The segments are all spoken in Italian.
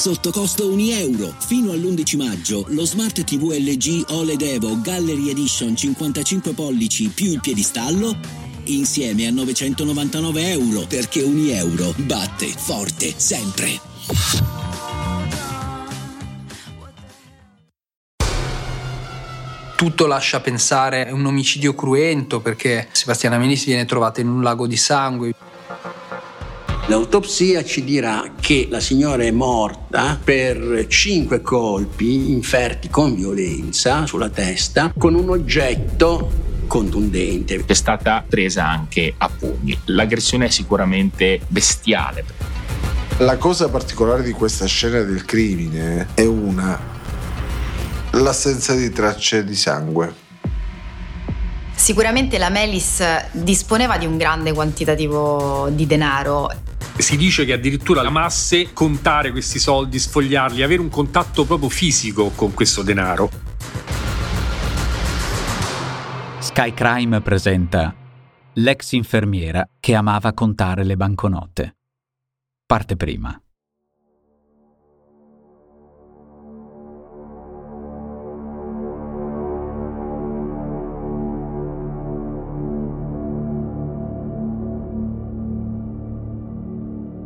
sotto costo 1 euro. Fino all'11 maggio lo Smart TV LG OLED Evo Gallery Edition 55 pollici più il piedistallo insieme a 999 euro perché 1 euro batte forte sempre. tutto lascia pensare a un omicidio cruento perché Sebastiana Melis viene trovata in un lago di sangue. L'autopsia ci dirà che la signora è morta per cinque colpi inferti con violenza sulla testa con un oggetto contundente. È stata presa anche a pugni. L'aggressione è sicuramente bestiale. La cosa particolare di questa scena del crimine è una l'assenza di tracce di sangue. Sicuramente la Melis disponeva di un grande quantitativo di denaro. Si dice che addirittura la masse contare questi soldi, sfogliarli, avere un contatto proprio fisico con questo denaro. Sky Crime presenta L'ex infermiera che amava contare le banconote. Parte prima.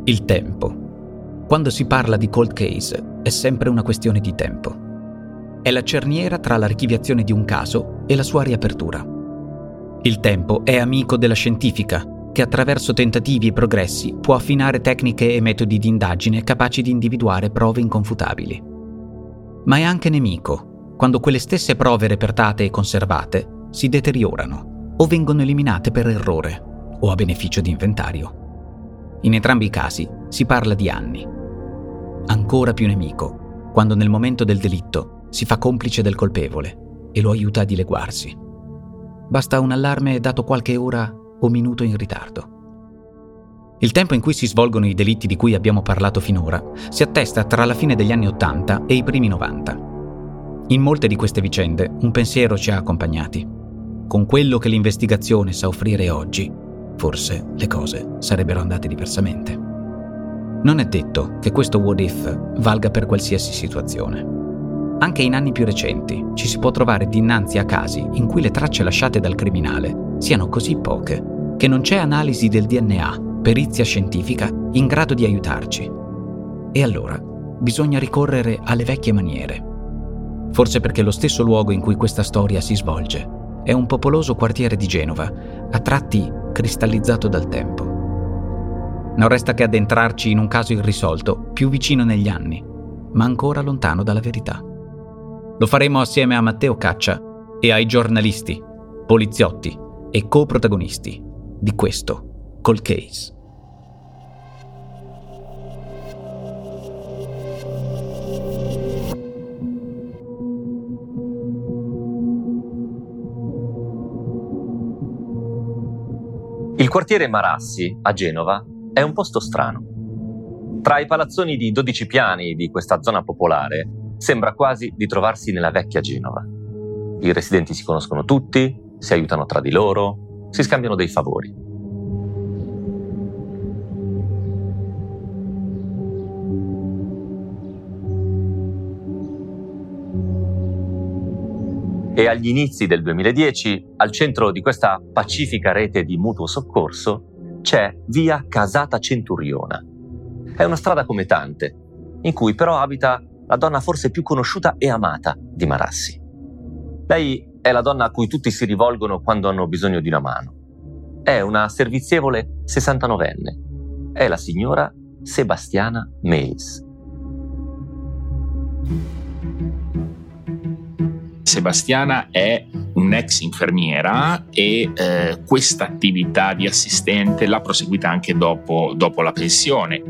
Il tempo. Quando si parla di cold case è sempre una questione di tempo. È la cerniera tra l'archiviazione di un caso e la sua riapertura. Il tempo è amico della scientifica, che attraverso tentativi e progressi può affinare tecniche e metodi di indagine capaci di individuare prove inconfutabili. Ma è anche nemico, quando quelle stesse prove repertate e conservate si deteriorano o vengono eliminate per errore o a beneficio di inventario. In entrambi i casi si parla di anni. Ancora più nemico, quando nel momento del delitto si fa complice del colpevole e lo aiuta a dileguarsi. Basta un allarme dato qualche ora o minuto in ritardo. Il tempo in cui si svolgono i delitti di cui abbiamo parlato finora si attesta tra la fine degli anni Ottanta e i primi 90. In molte di queste vicende un pensiero ci ha accompagnati. Con quello che l'investigazione sa offrire oggi, forse le cose sarebbero andate diversamente. Non è detto che questo what if valga per qualsiasi situazione. Anche in anni più recenti ci si può trovare dinanzi a casi in cui le tracce lasciate dal criminale siano così poche che non c'è analisi del DNA, perizia scientifica, in grado di aiutarci. E allora bisogna ricorrere alle vecchie maniere. Forse perché lo stesso luogo in cui questa storia si svolge è un popoloso quartiere di Genova, a tratti cristallizzato dal tempo. Non resta che addentrarci in un caso irrisolto, più vicino negli anni, ma ancora lontano dalla verità. Lo faremo assieme a Matteo Caccia e ai giornalisti, poliziotti e coprotagonisti di questo Cold Case. Quartiere Marassi, a Genova, è un posto strano. Tra i palazzoni di 12 piani di questa zona popolare, sembra quasi di trovarsi nella vecchia Genova. I residenti si conoscono tutti, si aiutano tra di loro, si scambiano dei favori. E agli inizi del 2010, al centro di questa pacifica rete di mutuo soccorso, c'è via Casata Centuriona. È una strada come tante, in cui però abita la donna forse più conosciuta e amata di Marassi. Lei è la donna a cui tutti si rivolgono quando hanno bisogno di una mano. È una servizievole 69enne. È la signora Sebastiana Meis. Sebastiana è un'ex infermiera e eh, questa attività di assistente l'ha proseguita anche dopo, dopo la pensione.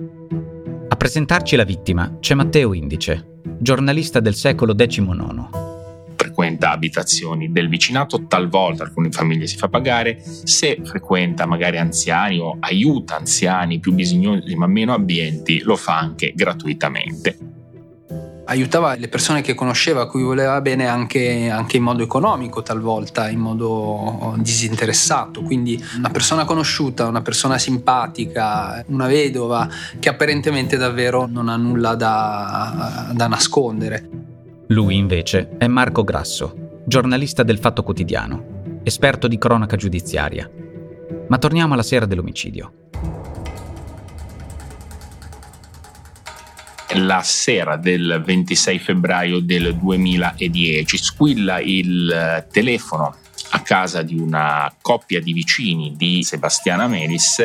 A presentarci la vittima c'è Matteo Indice, giornalista del secolo XIX. Frequenta abitazioni del vicinato, talvolta alcune famiglie si fa pagare, se frequenta magari anziani o aiuta anziani più bisognosi ma meno abbienti, lo fa anche gratuitamente. Aiutava le persone che conosceva, a cui voleva bene anche, anche, in modo economico talvolta, in modo disinteressato. Quindi una persona conosciuta, una persona simpatica, una vedova che apparentemente davvero non ha nulla da, da nascondere. Lui invece è Marco Grasso, giornalista del Fatto Quotidiano, esperto di cronaca giudiziaria. Ma torniamo alla sera dell'omicidio. La sera del 26 febbraio del 2010 squilla il telefono a casa di una coppia di vicini di Sebastiana Melis.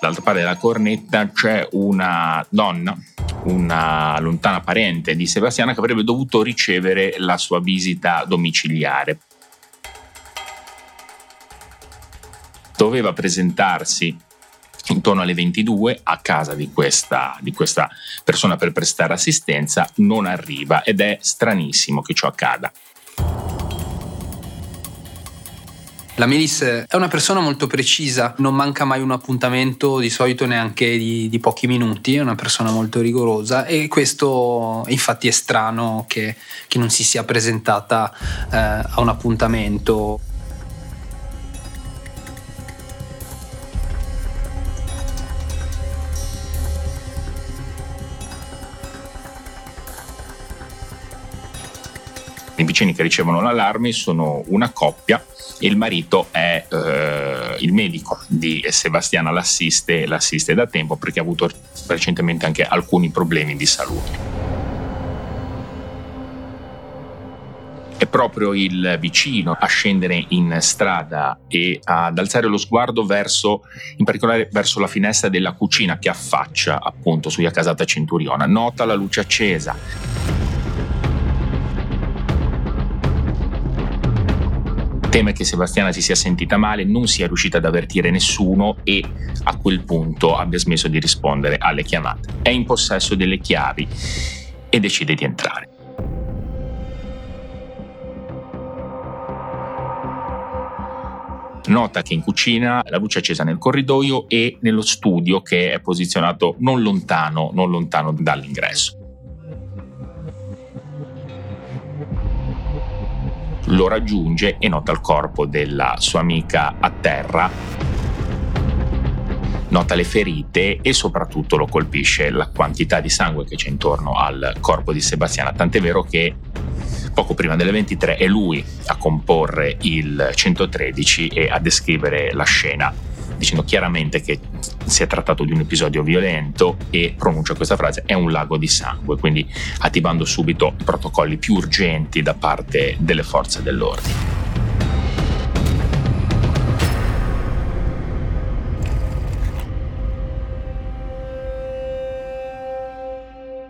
Dall'altra parte della cornetta c'è una donna, una lontana parente di Sebastiana che avrebbe dovuto ricevere la sua visita domiciliare. Doveva presentarsi intorno alle 22 a casa di questa, di questa persona per prestare assistenza, non arriva ed è stranissimo che ciò accada. La Melis è una persona molto precisa, non manca mai un appuntamento, di solito neanche di, di, pochi minuti, è una persona molto rigorosa e questo infatti è strano che, che non si sia presentata eh, a un appuntamento. I vicini che ricevono l'allarme sono una coppia e il marito è eh, il medico di Sebastiana, l'assiste, l'assiste da tempo perché ha avuto recentemente anche alcuni problemi di salute. È proprio il vicino a scendere in strada e ad alzare lo sguardo verso, in particolare verso la finestra della cucina che affaccia appunto su Via Casata Centuriona. Nota la luce accesa teme che Sebastiana si sia sentita male, non sia riuscita ad avvertire nessuno e a quel punto abbia smesso di rispondere alle chiamate. È in possesso delle chiavi e decide di entrare. Nota che in cucina la luce è accesa nel corridoio e nello studio che è posizionato non lontano, non lontano dall'ingresso. Lo raggiunge e nota il corpo della sua amica a terra. Nota le ferite e soprattutto lo colpisce la quantità di sangue che c'è intorno al corpo di Sebastiana, tant'è vero che poco prima delle 23 è lui a comporre il 113 e a descrivere la scena dicendo chiaramente che si è trattato di un episodio violento e pronuncia questa frase è un lago di sangue, quindi attivando subito i protocolli più urgenti da parte delle forze dell'ordine.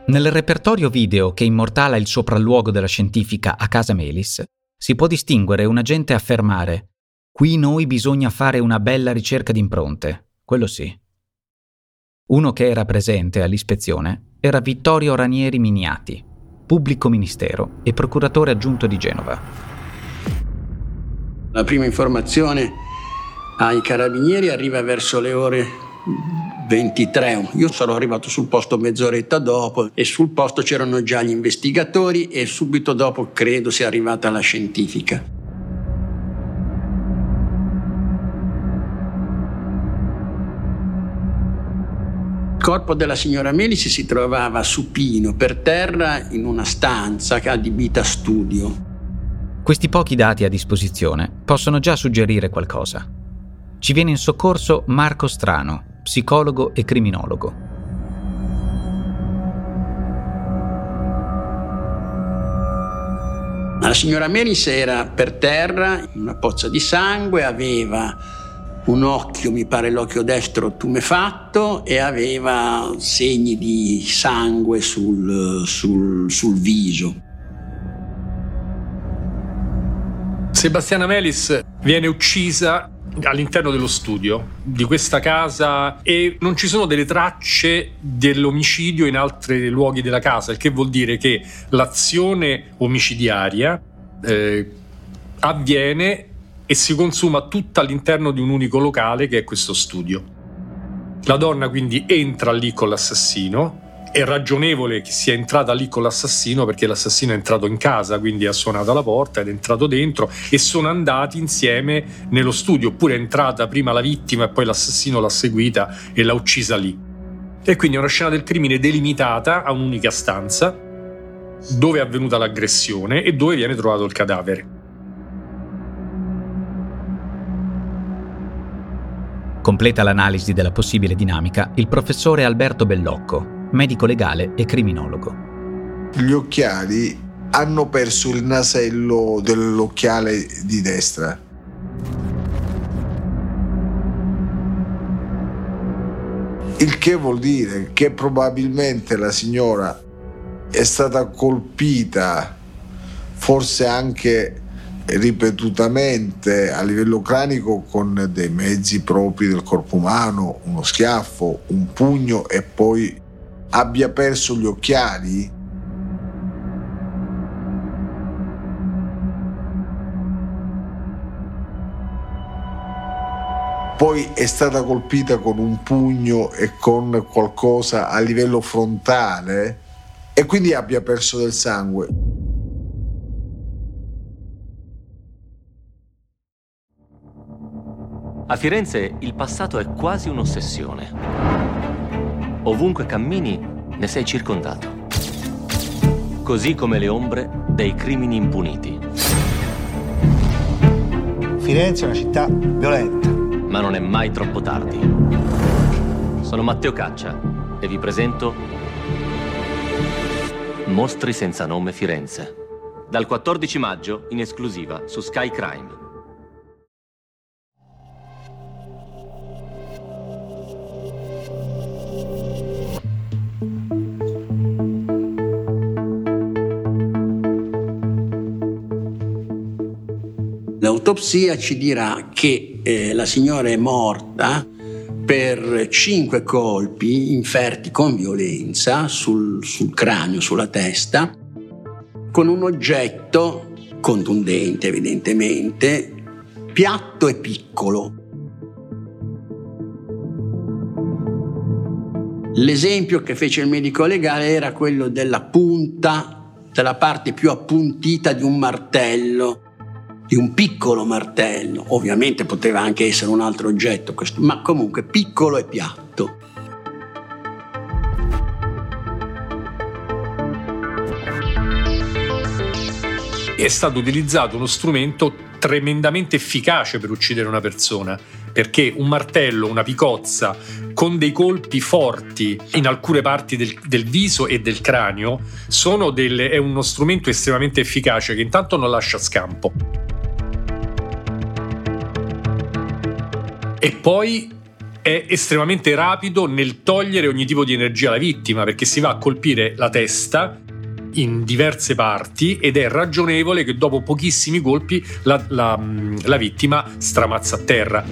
Nel repertorio video che immortala il sopralluogo della scientifica a casa Melis, si può distinguere un agente affermare Qui noi bisogna fare una bella ricerca di impronte, quello sì. Uno che era presente all'ispezione era Vittorio Ranieri Miniati, pubblico ministero e procuratore aggiunto di Genova. La prima informazione ai carabinieri arriva verso le ore 23. Io sono arrivato sul posto mezz'oretta dopo e sul posto c'erano già gli investigatori e subito dopo credo sia arrivata la scientifica. Corpo della signora Melici si trovava supino per terra in una stanza adibita a studio. Questi pochi dati a disposizione possono già suggerire qualcosa. Ci viene in soccorso Marco Strano, psicologo e criminologo. La signora Melis era per terra, in una pozza di sangue, aveva un occhio, mi pare l'occhio destro tumefatto e aveva segni di sangue sul, sul, sul viso. Sebastiana Melis viene uccisa all'interno dello studio di questa casa e non ci sono delle tracce dell'omicidio in altri luoghi della casa, il che vuol dire che l'azione omicidiaria eh, avviene e si consuma tutta all'interno di un unico locale che è questo studio. La donna quindi entra lì con l'assassino, è ragionevole che sia entrata lì con l'assassino perché l'assassino è entrato in casa, quindi ha suonato alla porta ed è entrato dentro e sono andati insieme nello studio, oppure è entrata prima la vittima e poi l'assassino l'ha seguita e l'ha uccisa lì. E quindi è una scena del crimine delimitata a un'unica stanza dove è avvenuta l'aggressione e dove viene trovato il cadavere. Completa l'analisi della possibile dinamica il professore Alberto Bellocco, medico legale e criminologo. Gli occhiali hanno perso il nasello dell'occhiale di destra. Il che vuol dire che probabilmente la signora è stata colpita forse anche ripetutamente a livello cranico con dei mezzi propri del corpo umano, uno schiaffo, un pugno e poi abbia perso gli occhiali? Poi è stata colpita con un pugno e con qualcosa a livello frontale e quindi abbia perso del sangue. A Firenze il passato è quasi un'ossessione. Ovunque cammini ne sei circondato. Così come le ombre dei crimini impuniti. Firenze è una città violenta. Ma non è mai troppo tardi. Sono Matteo Caccia e vi presento Mostri senza nome Firenze. Dal 14 maggio in esclusiva su Sky Crime. L'autopsia ci dirà che eh, la signora è morta per cinque colpi inferti con violenza sul, sul cranio, sulla testa, con un oggetto contundente evidentemente, piatto e piccolo. L'esempio che fece il medico legale era quello della punta, della parte più appuntita di un martello di un piccolo martello, ovviamente poteva anche essere un altro oggetto, ma comunque piccolo e piatto. È stato utilizzato uno strumento tremendamente efficace per uccidere una persona, perché un martello, una picozza con dei colpi forti in alcune parti del, del viso e del cranio delle, è uno strumento estremamente efficace che intanto non lascia scampo e poi è estremamente rapido nel togliere ogni tipo di energia alla vittima perché si va a colpire la testa in diverse parti ed è ragionevole che dopo pochissimi colpi la, la, la vittima stramazza a terra.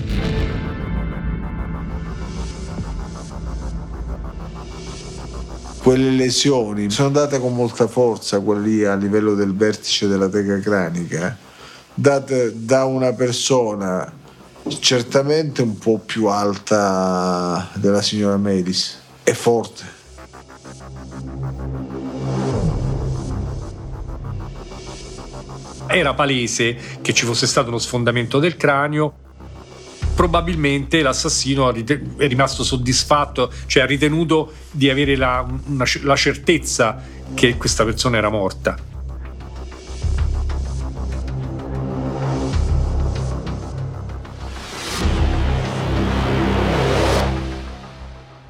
Quelle lesioni sono andate con molta forza, quelle lì a livello del vertice della teca cranica, date da una persona certamente un po' più alta della signora Melis è forte. Era palese che ci fosse stato uno sfondamento del cranio. Probabilmente l'assassino è rimasto soddisfatto, cioè ha ritenuto di avere la, una, la certezza che questa persona era morta.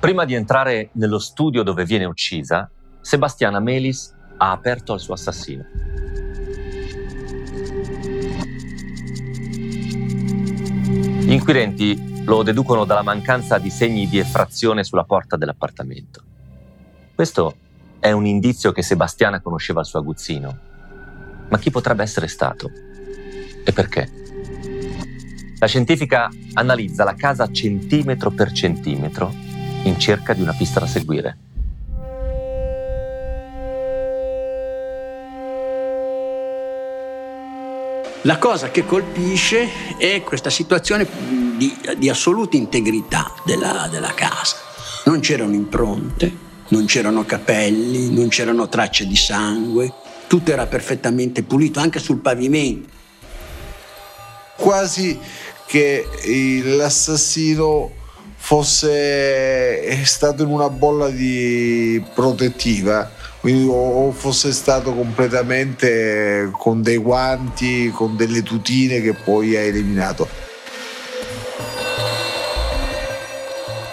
Prima di entrare nello studio dove viene uccisa, Sebastiana Melis ha aperto al suo assassino. Gli inquirenti lo deducono dalla mancanza di segni di effrazione sulla porta dell'appartamento. Questo è un indizio che Sebastiana conosceva il suo aguzzino. Ma chi potrebbe essere stato? E perché? La scientifica analizza la casa centimetro per centimetro in cerca di una pista da seguire. La cosa che colpisce è questa situazione di, di assoluta integrità della, della casa. Non c'erano impronte, non c'erano capelli, non c'erano tracce di sangue, tutto era perfettamente pulito, anche sul pavimento. Quasi che l'assassino fosse stato in una bolla di protettiva o fosse stato completamente con dei guanti, con delle tutine che poi ha eliminato.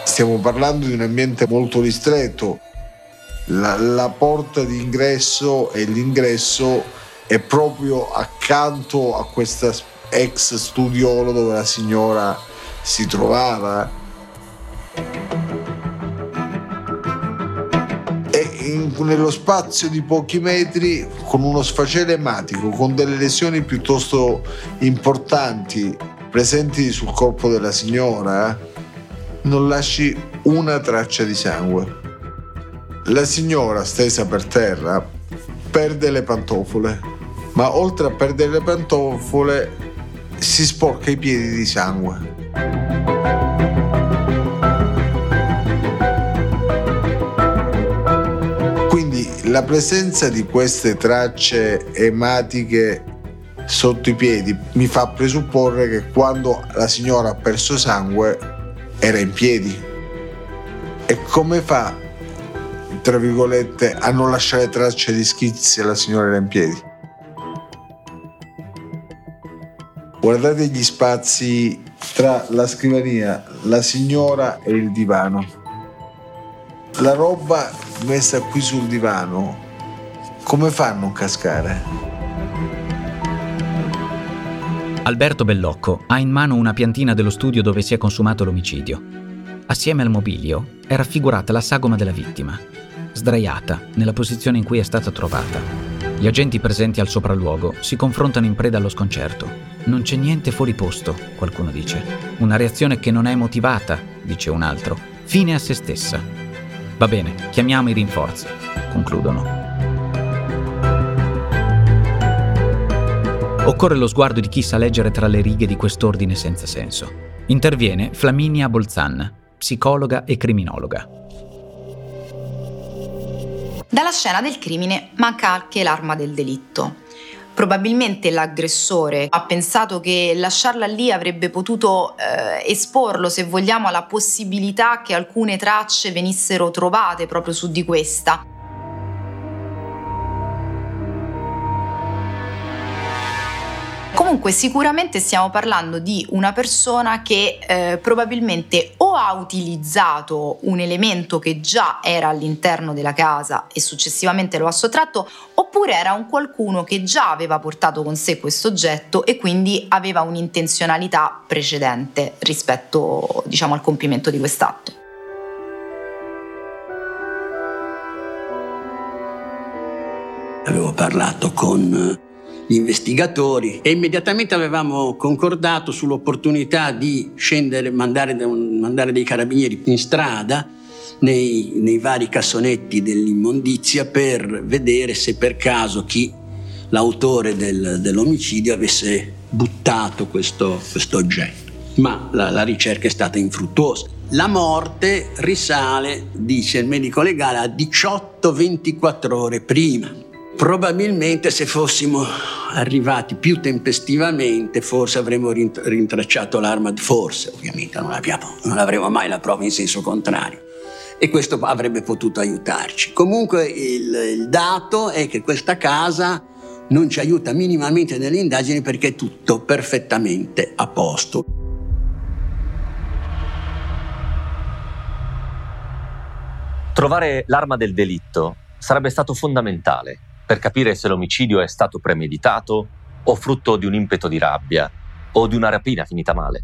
Stiamo parlando di un ambiente molto ristretto, la, la porta d'ingresso e l'ingresso è proprio accanto a questa ex studiolo dove la signora si trovava nello spazio di pochi metri con uno sfacelo ematico, con delle lesioni piuttosto importanti presenti sul corpo della signora, non lasci una traccia di sangue. La signora, stesa per terra, perde le pantofole, ma oltre a perdere le pantofole si sporca i piedi di sangue. La presenza di queste tracce ematiche sotto i piedi mi fa presupporre che quando la signora ha perso sangue era in piedi. E come fa, tra virgolette, a non lasciare tracce di schizzi se la signora era in piedi? Guardate gli spazi tra la scrivania, la signora e il divano. La roba messa qui sul divano, come fa a non cascare? Alberto Bellocco ha in mano una piantina dello studio dove si è consumato l'omicidio. Assieme al mobilio è raffigurata la sagoma della vittima, sdraiata nella posizione in cui è stata trovata. Gli agenti presenti al sopralluogo si confrontano in preda allo sconcerto. Non c'è niente fuori posto, qualcuno dice. Una reazione che non è motivata, dice un altro. Fine a se stessa. Va bene, chiamiamo i rinforzi, concludono. Occorre lo sguardo di chi sa leggere tra le righe di quest'ordine senza senso. Interviene Flaminia Bolzan, psicologa e criminologa. Dalla scena del crimine manca anche l'arma del delitto. Probabilmente l'aggressore ha pensato che lasciarla lì avrebbe potuto eh, esporlo, se vogliamo, alla possibilità che alcune tracce venissero trovate proprio su di questa. Comunque sicuramente stiamo parlando di una persona che eh, probabilmente ha utilizzato un elemento che già era all'interno della casa e successivamente lo ha sottratto, oppure era un qualcuno che già aveva portato con sé questo oggetto e quindi aveva un'intenzionalità precedente rispetto diciamo, al compimento di quest'atto. Avevo parlato con gli investigatori e immediatamente avevamo concordato sull'opportunità di scendere, mandare, mandare dei carabinieri in strada nei, nei, vari cassonetti dell'immondizia per vedere se per caso chi, l'autore del, dell'omicidio, avesse buttato questo, questo oggetto. Ma la, la ricerca è stata infruttuosa. La morte risale, dice il medico legale, a 18-24 ore prima. Probabilmente se fossimo arrivati più tempestivamente forse avremmo rintracciato l'arma, forse ovviamente non, abbiamo, non avremo mai la prova in senso contrario e questo avrebbe potuto aiutarci. Comunque il, il dato è che questa casa non ci aiuta minimamente nelle indagini perché è tutto perfettamente a posto. Trovare l'arma del delitto sarebbe stato fondamentale per capire se l'omicidio è stato premeditato o frutto di un impeto di rabbia o di una rapina finita male.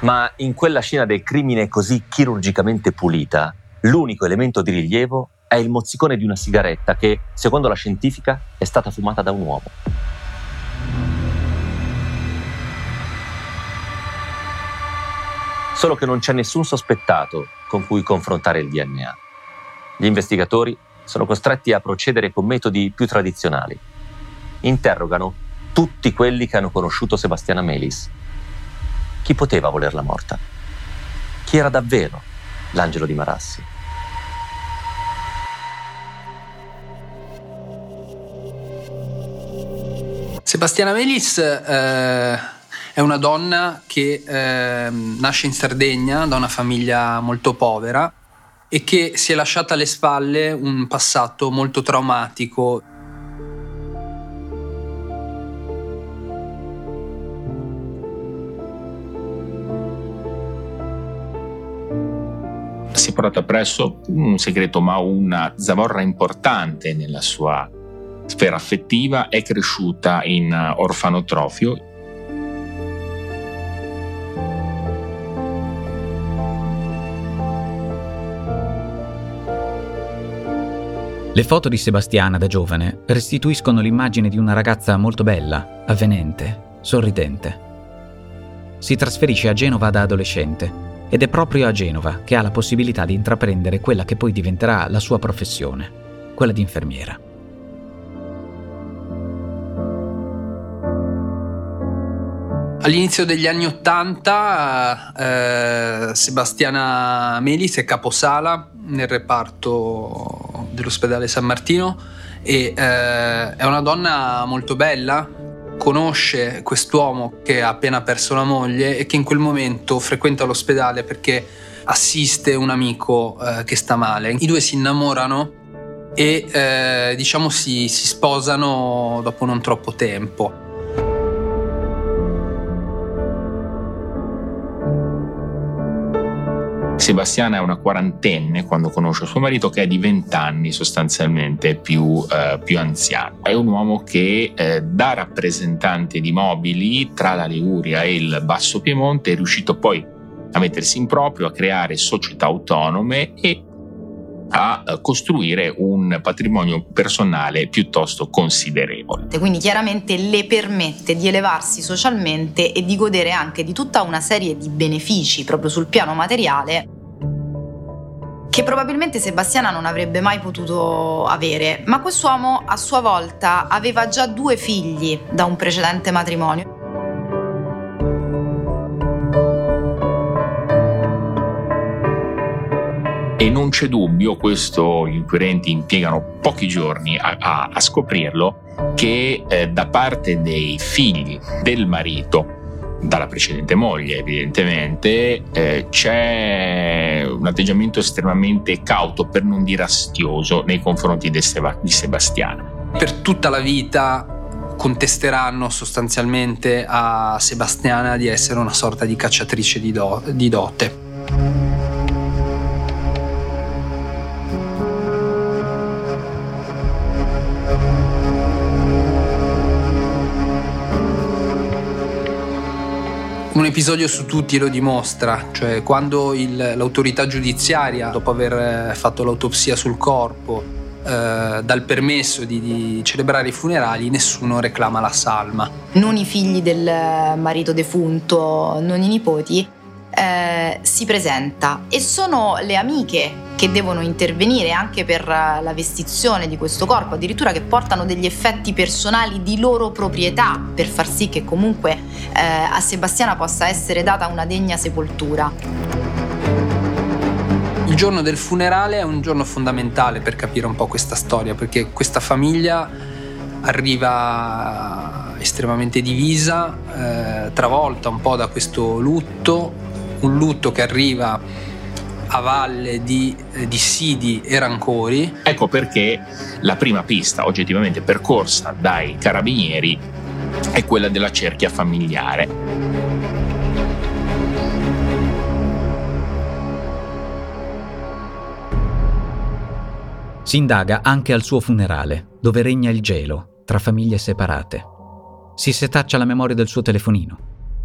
Ma in quella scena del crimine così chirurgicamente pulita, l'unico elemento di rilievo è il mozzicone di una sigaretta che, secondo la scientifica, è stata fumata da un uomo. Solo che non c'è nessun sospettato con cui confrontare il DNA. Gli investigatori sono costretti a procedere con metodi più tradizionali. Interrogano tutti quelli che hanno conosciuto Sebastiana Melis. chi poteva volerla morta? Chi era davvero l'angelo di Marassi? Sebastiana Melis eh, è una donna che eh, nasce in Sardegna da una famiglia molto povera e che si è lasciata alle spalle un passato molto traumatico. Si è portato appresso un segreto, ma una zavorra importante nella sua sfera affettiva. È cresciuta in orfanotrofio Le foto di Sebastiana da giovane restituiscono l'immagine di una ragazza molto bella, avvenente, sorridente. Si trasferisce a Genova da adolescente ed è proprio a Genova che ha la possibilità di intraprendere quella che poi diventerà la sua professione, quella di infermiera. All'inizio degli anni Ottanta eh, Sebastiana Melis è caposala nel reparto dell'ospedale San Martino e eh, è una donna molto bella, conosce quest'uomo che ha appena perso la moglie e che in quel momento frequenta l'ospedale perché assiste un amico eh, che sta male. I due si innamorano e eh, diciamo si, si sposano dopo non troppo tempo. Sebastiana è una quarantenne quando conosce suo marito che è di 20 anni sostanzialmente più, eh, più anziano. È un uomo che eh, da rappresentante di mobili tra la Liguria e il Basso Piemonte è riuscito poi a mettersi in proprio, a creare società autonome e a eh, costruire un patrimonio personale piuttosto considerevole. Quindi chiaramente le permette di elevarsi socialmente e di godere anche di tutta una serie di benefici proprio sul piano materiale che probabilmente Sebastiana non avrebbe mai potuto avere, ma quest'uomo a sua volta aveva già due figli da un precedente matrimonio. E non c'è dubbio, questo gli inquirenti impiegano pochi giorni a, a, a scoprirlo, che eh, da parte dei figli del marito dalla precedente moglie evidentemente, eh, c'è un atteggiamento estremamente cauto, per non dire astioso, nei confronti di, Seba- di Sebastiana. Per tutta la vita contesteranno sostanzialmente a Sebastiana di essere una sorta di cacciatrice di, do- di dote. Episodio su tutti lo dimostra, cioè quando il, l'autorità giudiziaria, dopo aver eh, fatto l'autopsia sul corpo, eh, dà il permesso di, di, celebrare i funerali, nessuno reclama la salma. Non i figli del marito defunto, non i nipoti, eh, si presenta e sono le amiche che devono intervenire anche per la vestizione di questo corpo, addirittura che portano degli effetti personali di loro proprietà per far sì che comunque eh, a Sebastiana possa essere data una degna sepoltura. Il giorno del funerale è un giorno fondamentale per capire un po' questa storia, perché questa famiglia arriva estremamente divisa, eh, travolta un po' da questo lutto, un lutto che arriva a valle di eh, dissidi e rancori. Ecco perché la prima pista oggettivamente percorsa dai carabinieri è quella della cerchia familiare. Si indaga anche al suo funerale, dove regna il gelo tra famiglie separate. Si setaccia la memoria del suo telefonino.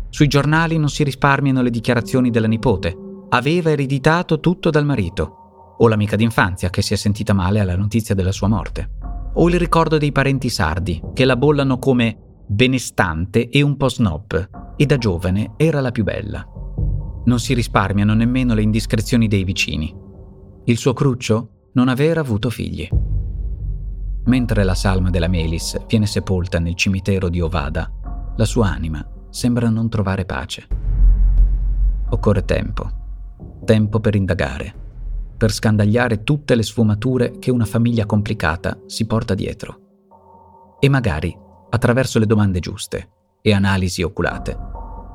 Sui giornali non si risparmiano le dichiarazioni della nipote. Aveva ereditato tutto dal marito. O l'amica d'infanzia che si è sentita male alla notizia della sua morte. O il ricordo dei parenti sardi che la bollano come benestante e un po' snob. E da giovane era la più bella. Non si risparmiano nemmeno le indiscrezioni dei vicini. Il suo cruccio? Non aver avuto figli. Mentre la salma della Melis viene sepolta nel cimitero di Ovada, la sua anima sembra non trovare pace. Occorre tempo. Tempo per indagare, per scandagliare tutte le sfumature che una famiglia complicata si porta dietro. E magari, attraverso le domande giuste e analisi oculate,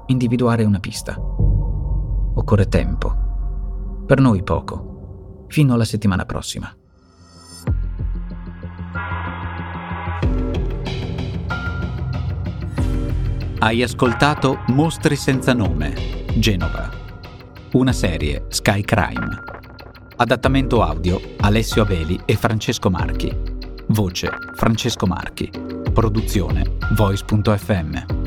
individuare una pista. Occorre tempo. Per noi poco. Fino alla settimana prossima. Hai ascoltato Mostri senza nome, Genova. Una serie Sky Crime. Adattamento audio Alessio Aveli e Francesco Marchi. Voce Francesco Marchi. Produzione Voice.fm.